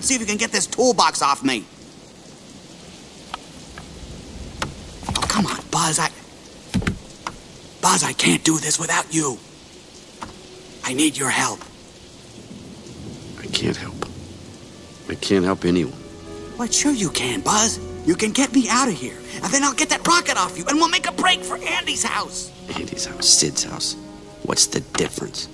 and see if you can get this toolbox off me. Oh, come on, Buzz. I. Buzz, I can't do this without you. I need your help. I can't help. I can't help anyone. What? Sure you can, Buzz. You can get me out of here, and then I'll get that rocket off you, and we'll make a break for Andy's house. Andy's house, Sid's house. What's the difference?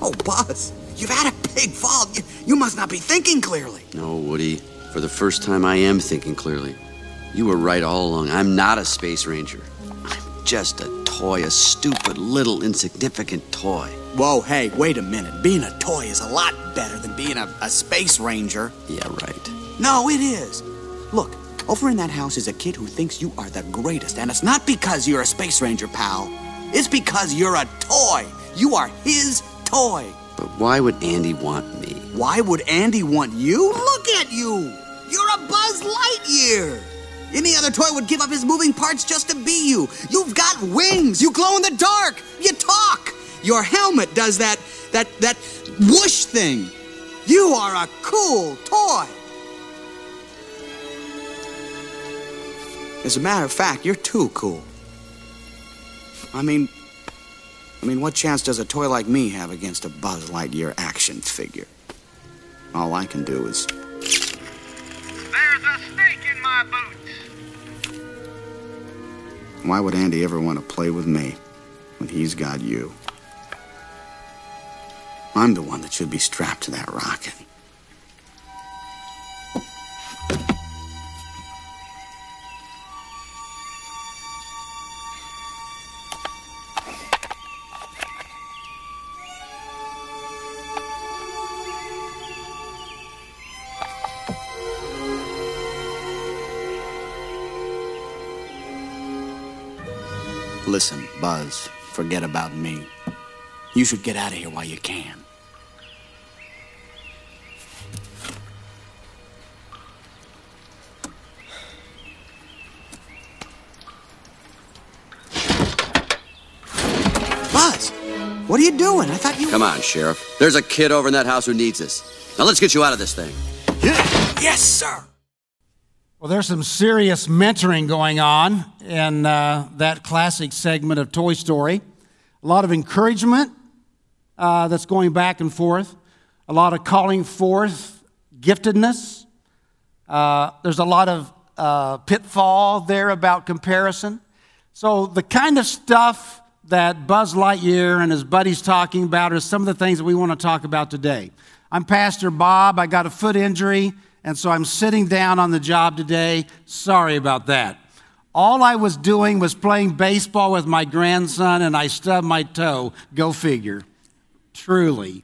Oh, Buzz, you've had a big fall. You, you must not be thinking clearly. No, Woody. For the first time, I am thinking clearly. You were right all along. I'm not a space ranger. I'm just a toy, a stupid, little, insignificant toy. Whoa, hey, wait a minute. Being a toy is a lot better than being a, a space ranger. Yeah, right. No, it is. Look, over in that house is a kid who thinks you are the greatest, and it's not because you're a space ranger, pal. It's because you're a toy. You are his toy. But why would Andy want me? Why would Andy want you? Look at you! You're a Buzz Lightyear! Any other toy would give up his moving parts just to be you. You've got wings. You glow in the dark. You talk. Your helmet does that that that whoosh thing. You are a cool toy. As a matter of fact, you're too cool. I mean, I mean, what chance does a toy like me have against a Buzz Lightyear action figure? All I can do is There's a snake in my boots. Why would Andy ever want to play with me when he's got you? I'm the one that should be strapped to that rocket. Buzz, forget about me. You should get out of here while you can. Buzz, what are you doing? I thought you. Come on, Sheriff. There's a kid over in that house who needs us. Now let's get you out of this thing. Yes, sir. Well, there's some serious mentoring going on in uh, that classic segment of Toy Story. A lot of encouragement uh, that's going back and forth, a lot of calling forth giftedness. Uh, there's a lot of uh, pitfall there about comparison. So, the kind of stuff that Buzz Lightyear and his buddies talking about are some of the things that we want to talk about today. I'm Pastor Bob. I got a foot injury, and so I'm sitting down on the job today. Sorry about that. All I was doing was playing baseball with my grandson, and I stubbed my toe. Go figure. Truly.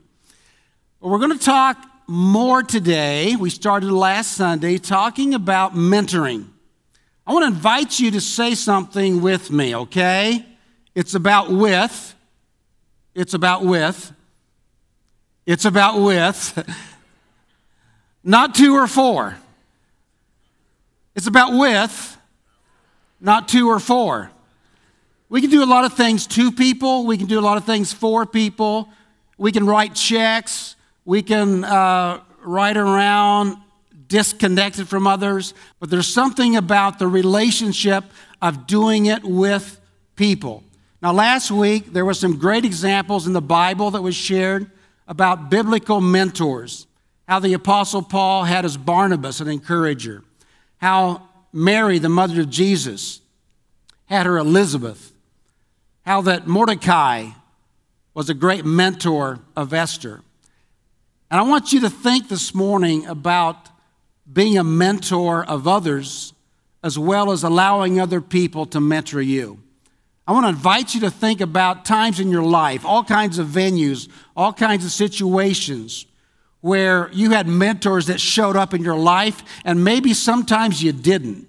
Well, we're going to talk more today. We started last Sunday talking about mentoring. I want to invite you to say something with me, okay? It's about with. It's about with. It's about with. Not two or four. It's about with, not two or four. We can do a lot of things to people, we can do a lot of things for people. We can write checks, we can uh, write around disconnected from others, but there's something about the relationship of doing it with people. Now, last week, there were some great examples in the Bible that was shared about biblical mentors. How the Apostle Paul had his Barnabas, an encourager. How Mary, the mother of Jesus, had her Elizabeth. How that Mordecai was a great mentor of Esther. And I want you to think this morning about being a mentor of others as well as allowing other people to mentor you. I want to invite you to think about times in your life, all kinds of venues, all kinds of situations where you had mentors that showed up in your life, and maybe sometimes you didn't.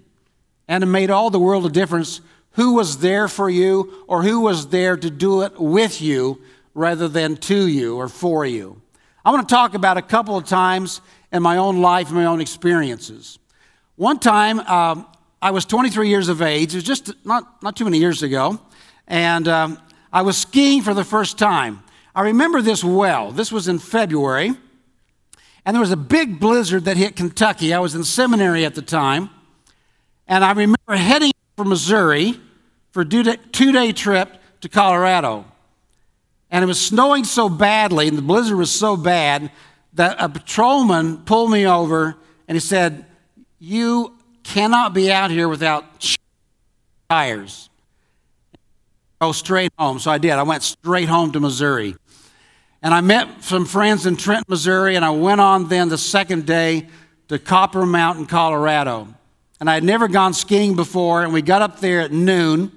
And it made all the world a difference who was there for you or who was there to do it with you rather than to you or for you. I want to talk about a couple of times in my own life, my own experiences. One time, um, I was 23 years of age. It was just not, not too many years ago. And um, I was skiing for the first time. I remember this well. This was in February. And there was a big blizzard that hit Kentucky. I was in seminary at the time. And I remember heading for Missouri for a two day trip to Colorado. And it was snowing so badly, and the blizzard was so bad, that a patrolman pulled me over and he said, You cannot be out here without tires. Go straight home. So I did. I went straight home to Missouri. And I met some friends in Trent, Missouri, and I went on then the second day to Copper Mountain, Colorado. And I had never gone skiing before, and we got up there at noon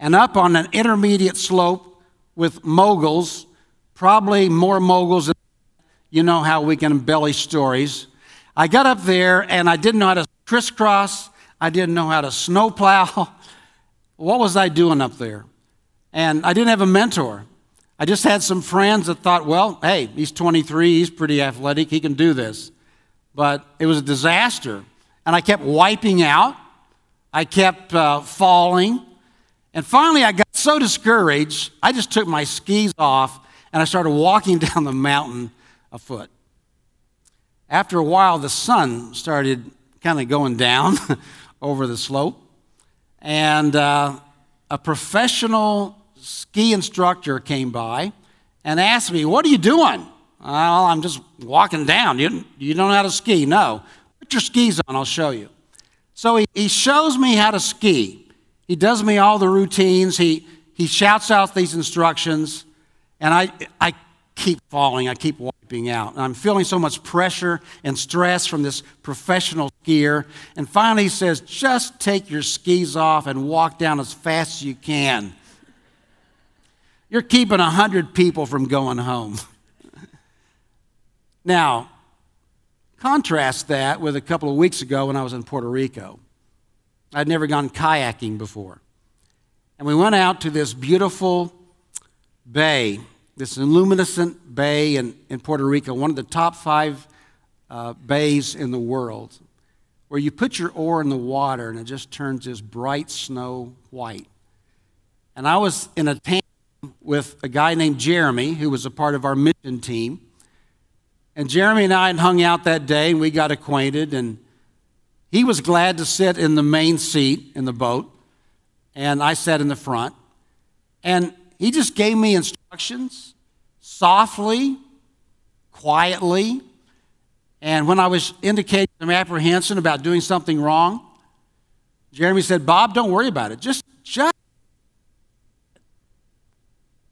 and up on an intermediate slope with moguls, probably more moguls than you know how we can embellish stories. I got up there and I didn't know how to crisscross, I didn't know how to snowplow. what was I doing up there? And I didn't have a mentor. I just had some friends that thought, well, hey, he's 23, he's pretty athletic, he can do this. But it was a disaster. And I kept wiping out, I kept uh, falling. And finally, I got so discouraged, I just took my skis off and I started walking down the mountain afoot. After a while, the sun started kind of going down over the slope. And uh, a professional ski instructor came by and asked me, What are you doing? Well, I'm just walking down. You, you don't know how to ski? No. Put your skis on, I'll show you. So he, he shows me how to ski. He does me all the routines. He, he shouts out these instructions, and I, I keep falling. I keep wiping out. And I'm feeling so much pressure and stress from this professional skier. And finally, he says, Just take your skis off and walk down as fast as you can. You're keeping 100 people from going home. now, contrast that with a couple of weeks ago when I was in Puerto Rico. I'd never gone kayaking before. And we went out to this beautiful bay, this luminescent bay in, in Puerto Rico, one of the top five uh, bays in the world, where you put your oar in the water and it just turns this bright snow white. And I was in a tank with a guy named Jeremy, who was a part of our mission team. And Jeremy and I had hung out that day, and we got acquainted. And he was glad to sit in the main seat in the boat, and I sat in the front. And he just gave me instructions softly, quietly. And when I was indicating some apprehension about doing something wrong, Jeremy said, Bob, don't worry about it. Just, just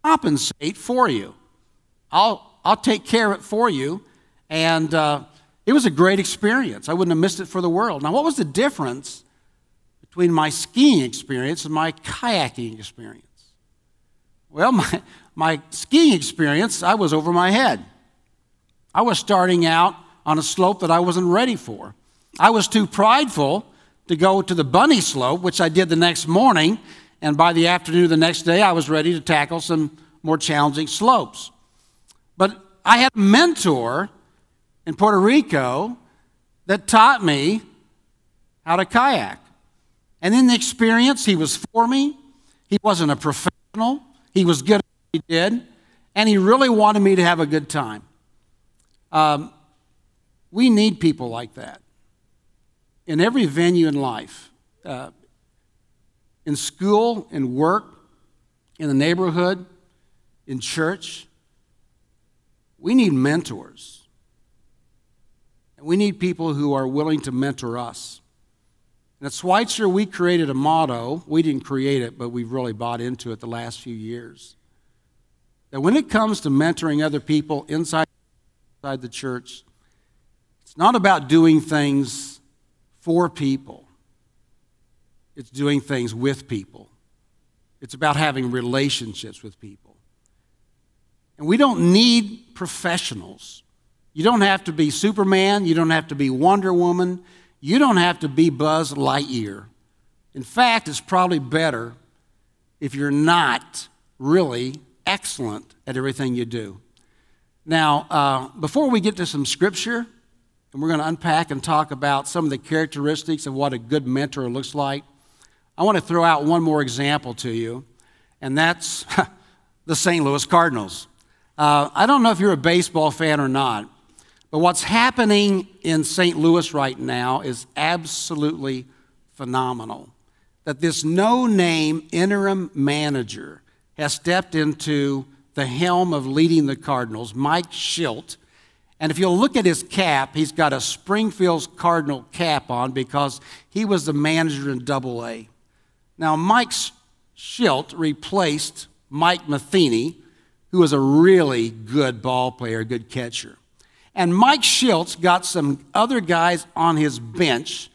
compensate for you. I'll, I'll take care of it for you. And uh, it was a great experience. I wouldn't have missed it for the world. Now, what was the difference between my skiing experience and my kayaking experience? Well, my, my skiing experience, I was over my head. I was starting out on a slope that I wasn't ready for. I was too prideful to go to the bunny slope, which I did the next morning, and by the afternoon of the next day, I was ready to tackle some more challenging slopes. But I had a mentor in Puerto Rico that taught me how to kayak. And in the experience, he was for me. He wasn't a professional, he was good at what he did, and he really wanted me to have a good time. Um, we need people like that in every venue in life. Uh, in school, in work, in the neighborhood, in church. We need mentors. And we need people who are willing to mentor us. And at Schweitzer, we created a motto. We didn't create it, but we've really bought into it the last few years. That when it comes to mentoring other people inside, inside the church, it's not about doing things for people it's doing things with people, it's about having relationships with people. And we don't need professionals, You don't have to be Superman. You don't have to be Wonder Woman. You don't have to be Buzz Lightyear. In fact, it's probably better if you're not really excellent at everything you do. Now, uh, before we get to some scripture, and we're going to unpack and talk about some of the characteristics of what a good mentor looks like, I want to throw out one more example to you, and that's the St. Louis Cardinals. Uh, I don't know if you're a baseball fan or not, but what's happening in St. Louis right now is absolutely phenomenal. That this no name interim manager has stepped into the helm of leading the Cardinals, Mike Shildt. And if you'll look at his cap, he's got a Springfield's Cardinal cap on because he was the manager in Double A. Now, Mike Shildt replaced Mike Matheny, who was a really good ball player, good catcher. And Mike Shildt got some other guys on his bench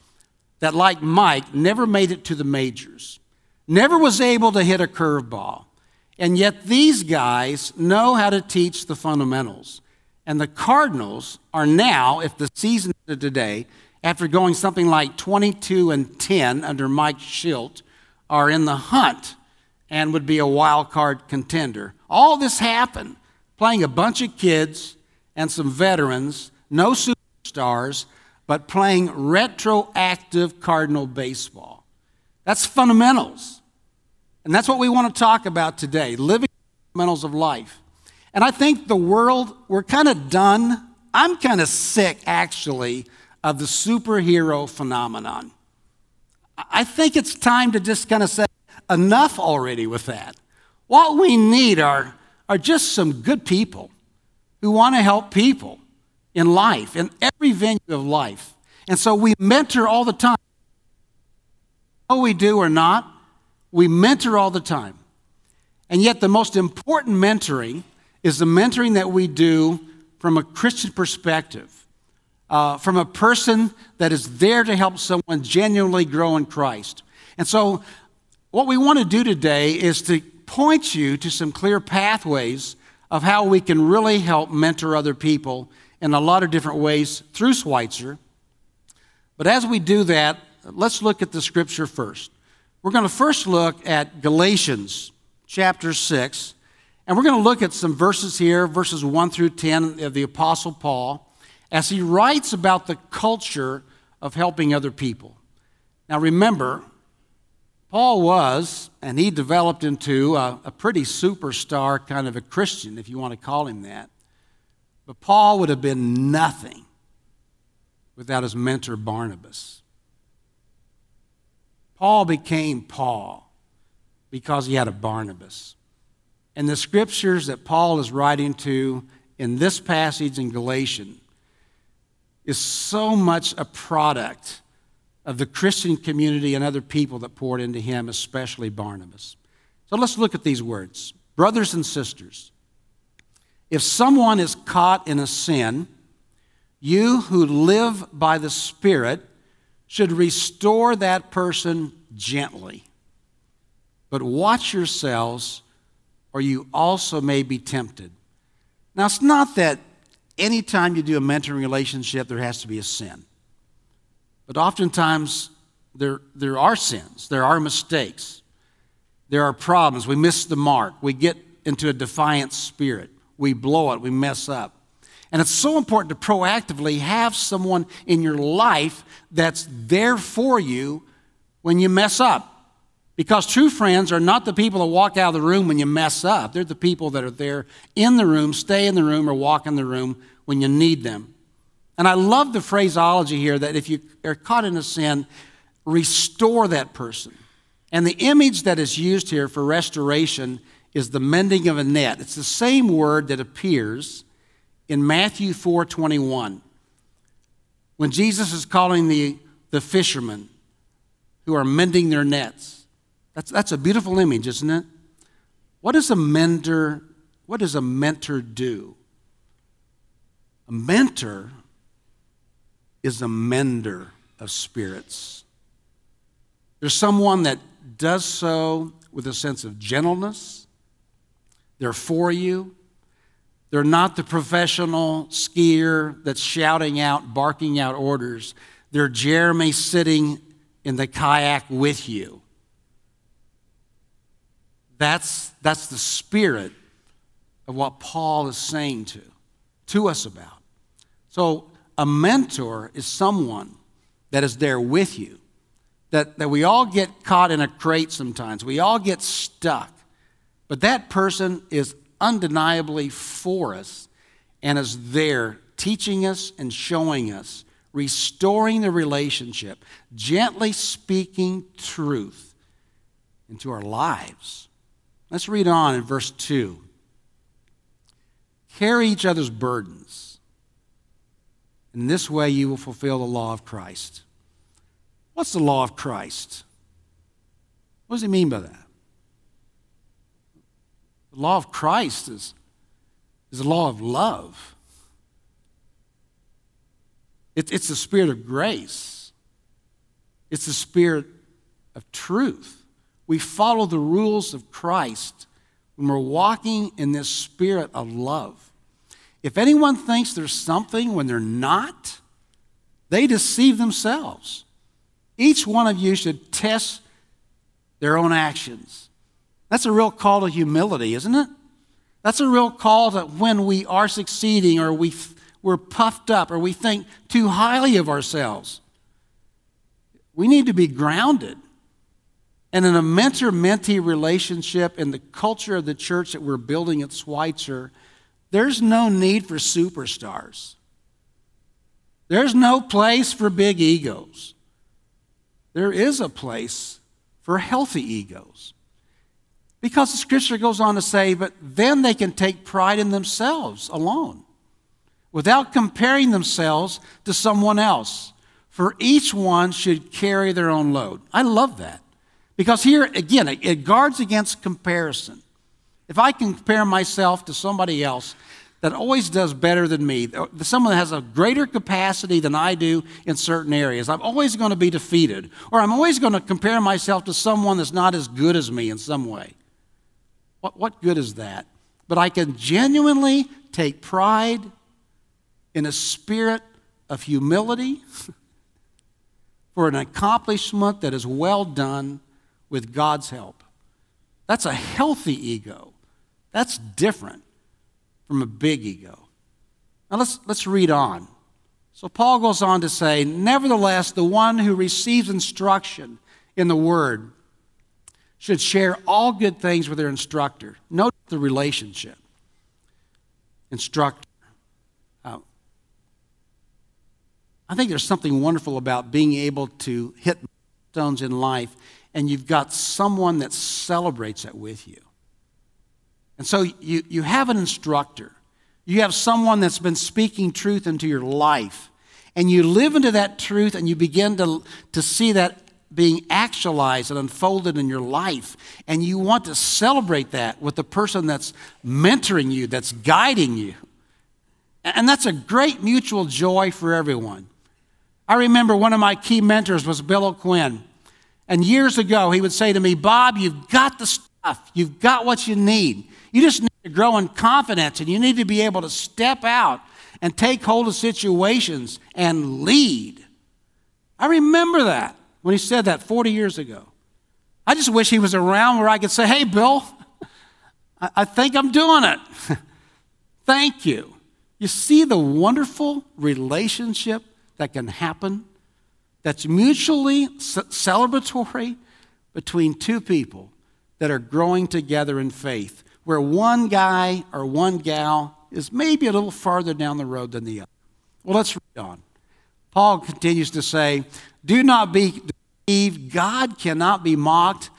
that, like Mike, never made it to the majors, never was able to hit a curveball. And yet these guys know how to teach the fundamentals. And the Cardinals are now, if the season today, after going something like 22 and 10 under Mike Shildt, are in the hunt and would be a wild card contender. All this happened playing a bunch of kids and some veterans, no superstars, but playing retroactive Cardinal baseball. That's fundamentals. And that's what we want to talk about today living fundamentals of life. And I think the world, we're kind of done. I'm kind of sick, actually, of the superhero phenomenon. I think it's time to just kind of say, enough already with that. What we need are, are just some good people who want to help people in life, in every venue of life. And so we mentor all the time. Oh, we do or not, we mentor all the time. And yet, the most important mentoring is the mentoring that we do from a Christian perspective, uh, from a person that is there to help someone genuinely grow in Christ. And so, what we want to do today is to point you to some clear pathways of how we can really help mentor other people in a lot of different ways through Schweitzer. But as we do that, let's look at the scripture first. We're going to first look at Galatians chapter 6, and we're going to look at some verses here, verses 1 through 10 of the Apostle Paul, as he writes about the culture of helping other people. Now remember, Paul was, and he developed into a, a, pretty superstar kind of a Christian, if you want to call him that. But Paul would have been nothing without his mentor Barnabas. Paul became Paul because he had a Barnabas. And the scriptures that Paul is writing to in this passage in Galatian is so much a product of the Christian community and other people that poured into him, especially Barnabas. So let's look at these words. Brothers and sisters, if someone is caught in a sin, you who live by the Spirit should restore that person gently. But watch yourselves, or you also may be tempted. Now, it's not that anytime you do a mentoring relationship, there has to be a sin. But oftentimes, there, there are sins, there are mistakes, there are problems. We miss the mark, we get into a defiant spirit, we blow it, we mess up. And it's so important to proactively have someone in your life that's there for you when you mess up. Because true friends are not the people that walk out of the room when you mess up. They're the people that are there in the room, stay in the room, or walk in the room when you need them. And I love the phraseology here that if you are caught in a sin, restore that person. And the image that is used here for restoration is the mending of a net. It's the same word that appears in Matthew 4:21 when Jesus is calling the, the fishermen who are mending their nets. That's, that's a beautiful image, isn't it? What does a mentor, what does a mentor do? A mentor is a mender of spirits. There's someone that does so with a sense of gentleness. They're for you. They're not the professional skier that's shouting out, barking out orders. They're Jeremy sitting in the kayak with you. That's, that's the spirit of what Paul is saying to, to us about. So, a mentor is someone that is there with you. That, that we all get caught in a crate sometimes. We all get stuck. But that person is undeniably for us and is there teaching us and showing us, restoring the relationship, gently speaking truth into our lives. Let's read on in verse 2. Carry each other's burdens. In this way, you will fulfill the law of Christ. What's the law of Christ? What does he mean by that? The law of Christ is, is the law of love. It, it's the spirit of grace, it's the spirit of truth. We follow the rules of Christ when we're walking in this spirit of love. If anyone thinks there's something when they're not, they deceive themselves. Each one of you should test their own actions. That's a real call to humility, isn't it? That's a real call to when we are succeeding or we, we're puffed up or we think too highly of ourselves. We need to be grounded. And in a mentor mentee relationship in the culture of the church that we're building at Schweitzer, there's no need for superstars. There's no place for big egos. There is a place for healthy egos. Because the scripture goes on to say, but then they can take pride in themselves alone without comparing themselves to someone else. For each one should carry their own load. I love that. Because here, again, it guards against comparison. If I compare myself to somebody else, that always does better than me, uh, someone that has a greater capacity than I do in certain areas, I'm always going to be defeated. Or I'm always going to compare myself to someone that's not as good as me in some way. What, what good is that? But I can genuinely take pride in a spirit of humility for an accomplishment that is well done with God's help. That's a healthy ego. That's different from a big ego. Now let's, let's read on. So Paul goes on to say, Nevertheless, the one who receives instruction in the word should share all good things with their instructor. Note the relationship. Instructor. Uh, I think there's something wonderful about being able to hit stones in life and you've got someone that celebrates that with you. And so you, you have an instructor, you have someone that's been speaking truth into your life, and you live into that truth and you begin to, to see that being actualized and unfolded in your life. And you want to celebrate that with the person that's mentoring you, that's guiding you. And that's a great mutual joy for everyone. I remember one of my key mentors was Bill O'Quinn. And years ago, he would say to me, Bob, you've got the stuff, you've got what you need. You just need to grow in confidence and you need to be able to step out and take hold of situations and lead. I remember that when he said that 40 years ago. I just wish he was around where I could say, Hey, Bill, I, think I'm doing it. Thank you. You see the wonderful relationship that can happen that's mutually celebratory between two people that are growing together in faith where one guy or one gal is maybe a little farther down the road than the other. Well, let's read on. Paul continues to say, Do not be deceived. God cannot be mocked.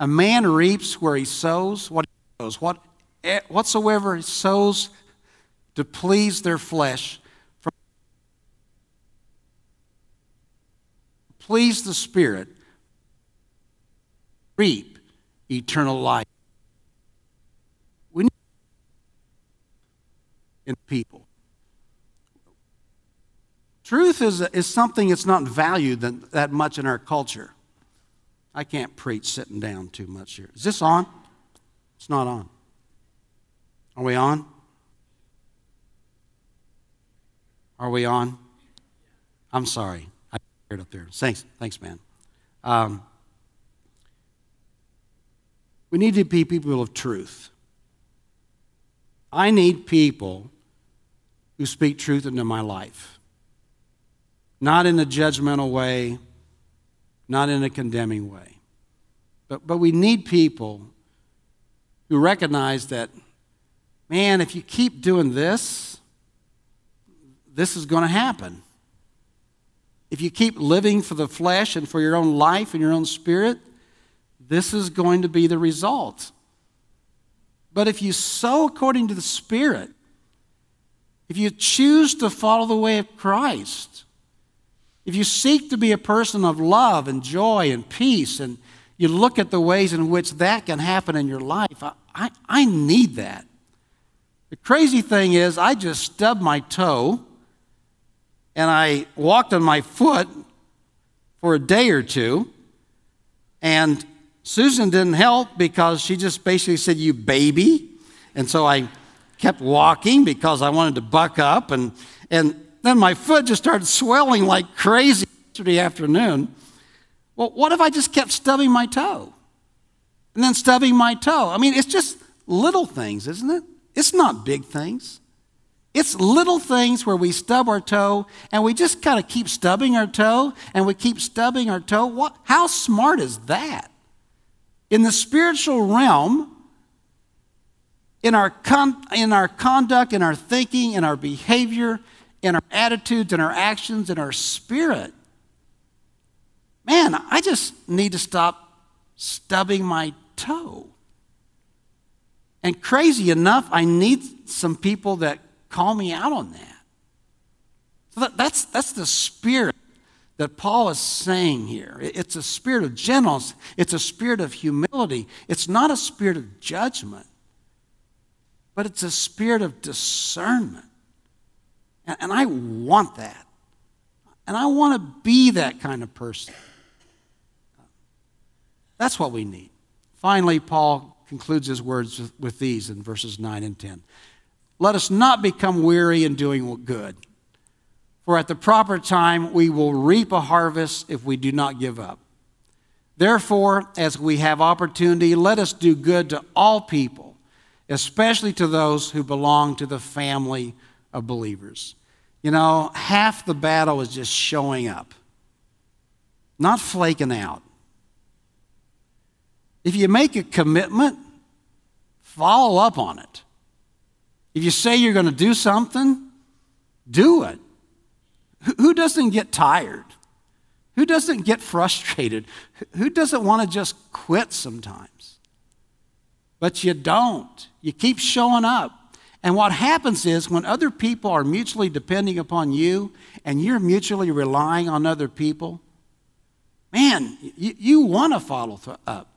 A man reaps where he sows what he sows. What, eh, whatsoever he sows to please their flesh, please the Spirit, reap eternal life. We need in people. Truth is, is something that's not valued that, that much in our culture. I can't preach sitting down too much here. Is this on? It's not on. Are we on? Are we on? I'm sorry. Up there. Thanks, thanks, man. Um, we need to be people of truth. I need people who speak truth into my life. Not in a judgmental way, not in a condemning way. But, but we need people who recognize that, man, if you keep doing this, this is going to happen. If you keep living for the flesh and for your own life and your own spirit, this is going to be the result. But if you sow according to the Spirit, if you choose to follow the way of Christ, if you seek to be a person of love and joy and peace, and you look at the ways in which that can happen in your life, I, I, I need that. The crazy thing is, I just stubbed my toe and I walked on my foot for a day or two, and Susan didn't help because she just basically said, You baby. And so I kept walking because I wanted to buck up. And, and then my foot just started swelling like crazy yesterday afternoon. Well, what if I just kept stubbing my toe? And then stubbing my toe. I mean, it's just little things, isn't it? It's not big things. It's little things where we stub our toe and we just kind of keep stubbing our toe and we keep stubbing our toe. What, how smart is that? In the spiritual realm, in our, con- in our conduct, in our thinking, in our behavior, in our attitudes, in our actions, in our spirit, man, I just need to stop stubbing my toe. And crazy enough, I need some people that call me out on that. So that, that's, that's the spirit that Paul is saying here. It's a spirit of gentleness, it's a spirit of humility, it's not a spirit of judgment, but it's a spirit of discernment. And, and I want that. And I want to be that kind of person. That's what we need. Finally, Paul concludes his words with, with these in verses 9 and 10. Let us not become weary in doing good. For at the proper time we will reap a harvest if we do not give up. Therefore, as we have opportunity, let us do good to all people, especially to those who belong to the family of believers. You know, half the battle is just showing up, not flaking out. If you make a commitment, follow up on it. If you say you're going to do something, do it. Who doesn't get tired? Who doesn't get frustrated? Who doesn't want to just quit sometimes? But you don't. You keep showing up. And what happens is when other people are mutually depending upon you and you're mutually relying on other people, man, you, you want to follow up.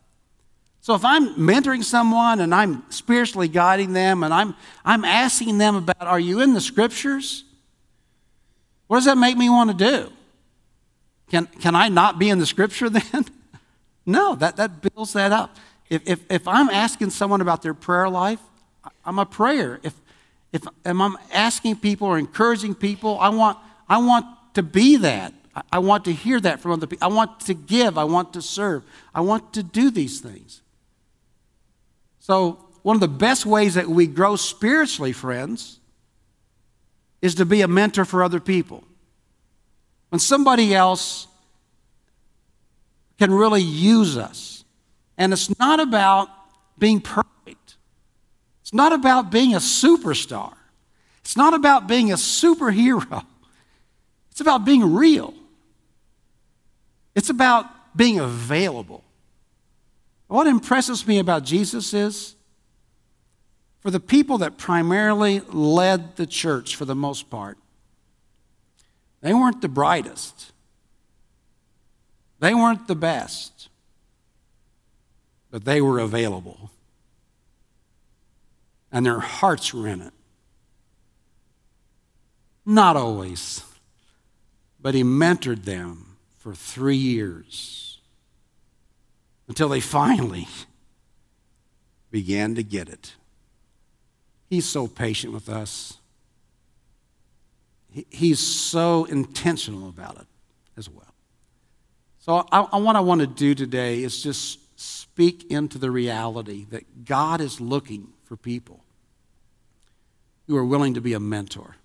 So if I'm mentoring someone and I'm spiritually guiding them and I'm, I'm asking them about, are you in the scriptures? What does that make me want to do? Can, can I not be in the scripture then? no, that, that builds that up. If, if, if I'm asking someone about their prayer life, I'm a prayer. If, if I'm asking people or encouraging people, I want, I want to be that. I, I want to hear that from other people. I want to give. I want to serve. I want to do these things. So, one of the best ways that we grow spiritually, friends, is to be a mentor for other people. When somebody else can really use us. And it's not about being perfect, it's not about being a superstar, it's not about being a superhero, it's about being real, it's about being available. What impresses me about Jesus is for the people that primarily led the church for the most part, they weren't the brightest, they weren't the best, but they were available. And their hearts were in it. Not always, but he mentored them for three years until they finally began to get it. He's so patient with us. he's so intentional about it as well. So, I, I, what I want to do today is just speak into the reality that God is looking for people who are willing to be a mentor.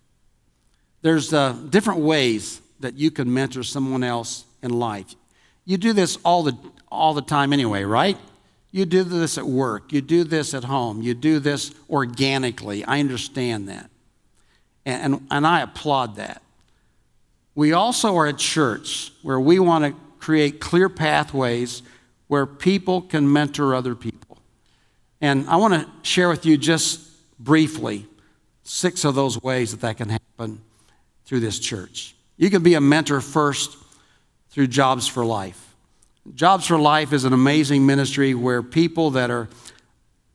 There's uh, different ways that you can mentor someone else in life. You do this all the, all the time anyway, right? You do this at work. You do this at home. You do this organically. I understand that. And, and, and I applaud that. We also are a church where we want to create clear pathways where people can mentor other people. And I want to share with you just briefly six of those ways that that can happen through this church. You can be a mentor first through Jobs for Life. Jobs for Life is an amazing ministry where people that are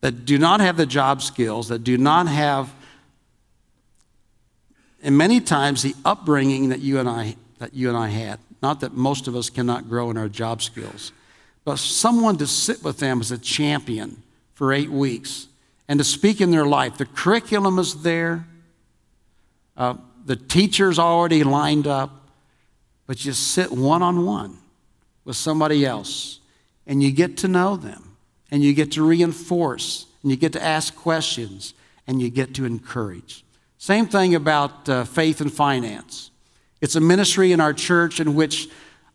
that do not have the job skills, that do not have and many times the upbringing that you and I that you and I had. Not that most of us cannot grow in our job skills, but someone to sit with them as a champion for eight weeks and to speak in their life. The curriculum is there, uh, the teacher's already lined up, but you sit one on one with somebody else and you get to know them and you get to reinforce and you get to ask questions and you get to encourage. Same thing about uh, faith and finance. It's a ministry in our church in which,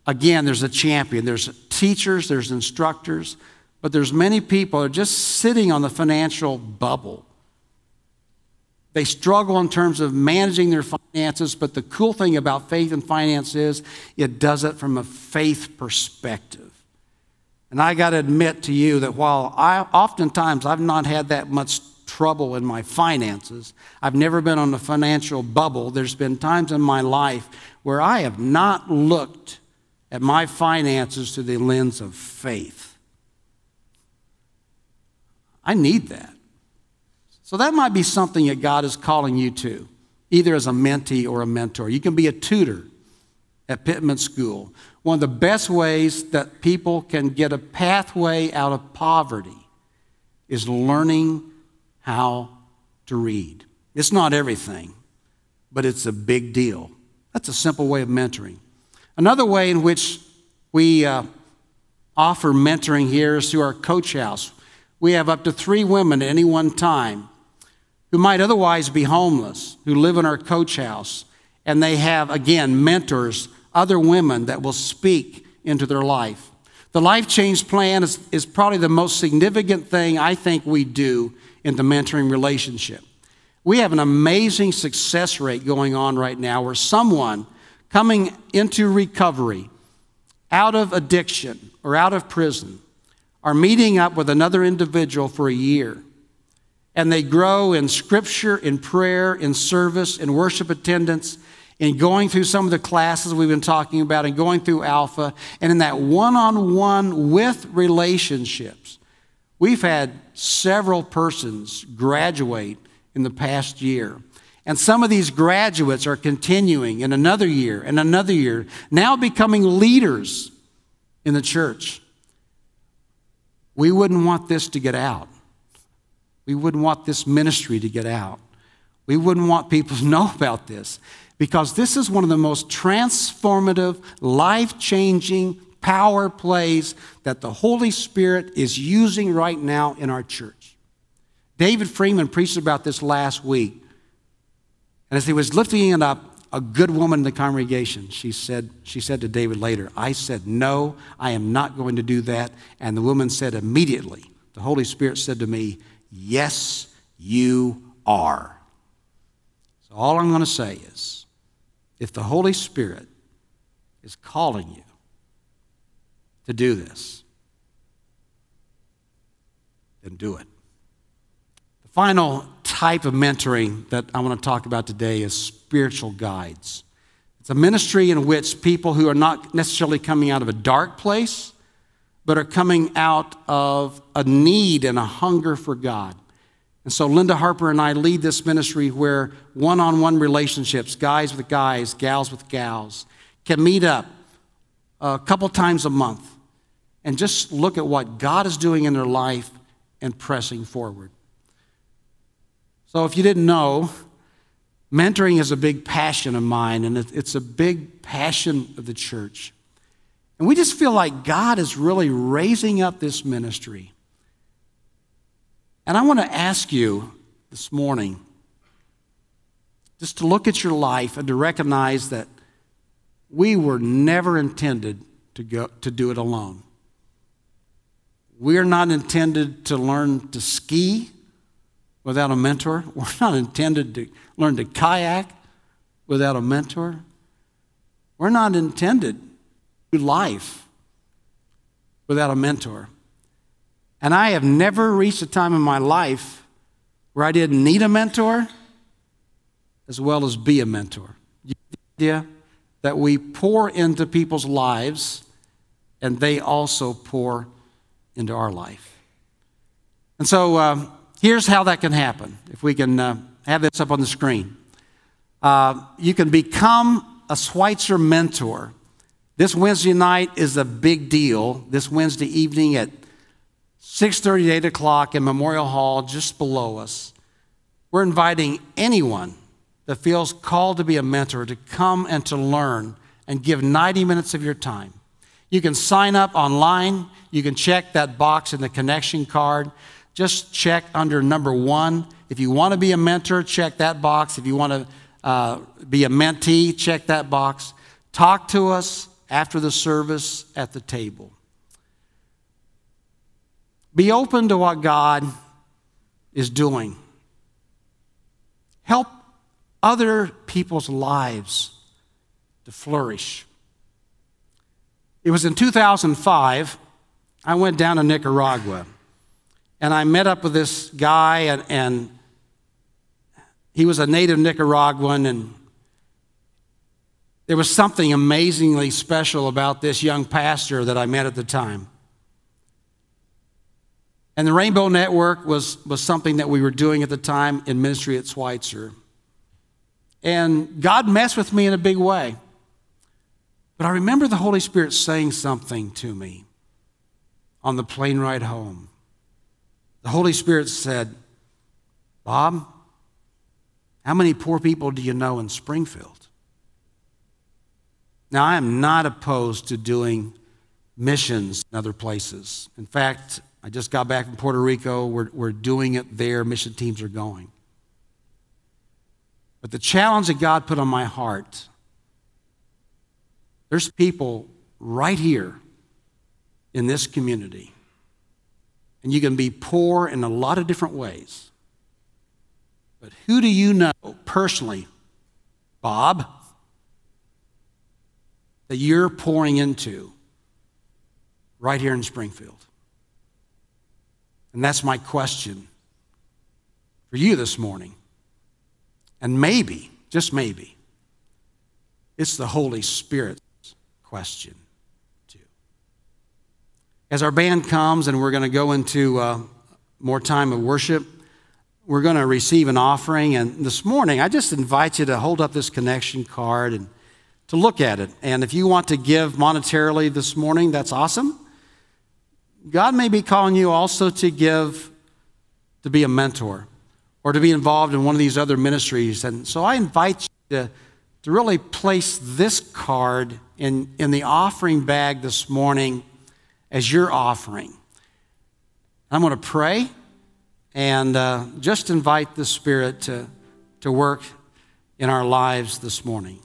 again, there's a champion. There's teachers, there's instructors, but there's many people that are just sitting on the financial bubble. They struggle in terms of managing their finances, but the cool thing about faith and finance is it does it from a faith perspective. And I got to admit to you that while I oftentimes I've not had that much trouble in my finances. I've never been on a financial bubble. There's been times in my life where I have not looked at my finances through the lens of faith. I need that. So that might be something that God is calling you to, either as a mentee or a mentor. You can be a tutor at Pittman School. One of the best ways that people can get a pathway out of poverty is learning how to read. It's not everything, but it's a big deal. That's a simple way of mentoring. Another way in which we uh, offer mentoring here is through our coach house. We have up to three women at any one time who might otherwise be homeless, who live in our coach house, and they have, again, mentors, other women that will speak into their life. The Life Change Plan is, is probably the most significant thing I think we do in the mentoring relationship. We have an amazing success rate going on right now where someone coming into recovery, out of addiction or out of prison, are meeting up with another individual for a year. And they grow in scripture, in prayer, in service, in worship attendance, in going through some of the classes we've been talking about, and going through Alpha, and in that one on one with relationships. We've had several persons graduate in the past year. And some of these graduates are continuing in another year and another year, now becoming leaders in the church. We wouldn't want this to get out. We wouldn't want this ministry to get out. We wouldn't want people to know about this because this is one of the most transformative, life changing power plays that the Holy Spirit is using right now in our church. David Freeman preached about this last week. And as he was lifting it up, a good woman in the congregation, she said, she said to David later, I said, No, I am not going to do that. And the woman said immediately, the Holy Spirit said to me, Yes, you are. So all I'm going to say is, if the Holy Spirit is calling you, to do this, then do it. The final type of mentoring that I want to talk about today is spiritual guides. It's a ministry in which people who are not necessarily coming out of a dark place, but are coming out of a need and a hunger for God. And so Linda Harper and I lead this ministry where one on one relationships, guys with guys, gals with gals, can meet up a couple times a month and just look at what God is doing in their life and pressing forward. So, if you didn't know, Mentoring is a big passion of mine, and it's a big passion of the church. And we just feel like God is really raising up this ministry. And I want to ask you this morning just to look at your life and to recognize that we were never intended to, go, to do it alone. We are not intended to learn to ski without a mentor. We're not intended to learn to kayak without a mentor. We're not intended to life without a mentor. And I have never reached a time in my life where I didn't need a mentor as well as be a mentor. You the idea that we pour into people's lives and they also pour into our life. And so uh, here's how that can happen. If we can uh, have this up on the screen, uh, you can become a Schweitzer mentor. This Wednesday night is a big deal. This Wednesday evening at 6:30 8 o'clock in Memorial Hall, just below us. We're inviting anyone that feels called to be a mentor to come and to learn and give 90 minutes of your time. You can sign up online. You can check that box in the connection card. Just check under number one. If you want to be a mentor, check that box. If you want to uh, be a mentee, check that box. Talk to us after the service at the table. Be open to what God is doing. Help other people's lives to flourish. It was in 2005, I went down to Nicaragua and I met up with this guy, and, and he was a native Nicaraguan, and there was something amazingly special about this young pastor that I met at the time. And the Rainbow Network was, was something that we were doing at the time in ministry at Schweitzer. And God messed with me in a big way. But I remember the Holy Spirit saying something to me on the plane ride home. The Holy Spirit said, Bob, how many poor people do you know in Springfield? Now, I am not opposed to doing missions in other places. In fact, I just got back from Puerto Rico. We're, we're doing it there. Mission teams are going. But the challenge that God put on my heart there's people right here in this community, and you can be poor in a lot of different ways. But who do you know personally, Bob, that you're pouring into right here in Springfield? And that's my question for you this morning. And maybe, just maybe, it's the Holy Spirit's question, too. As our band comes and we're going to go into uh, more time of worship, we're going to receive an offering. And this morning, I just invite you to hold up this connection card and to look at it. And if you want to give monetarily this morning, that's awesome. God may be calling you also to give, to be a mentor or to be involved in one of these other ministries. And so I invite you to, to really place this card in, in the offering bag this morning as your offering. I'm going to pray and uh, just invite the Spirit to, to work in our lives this morning.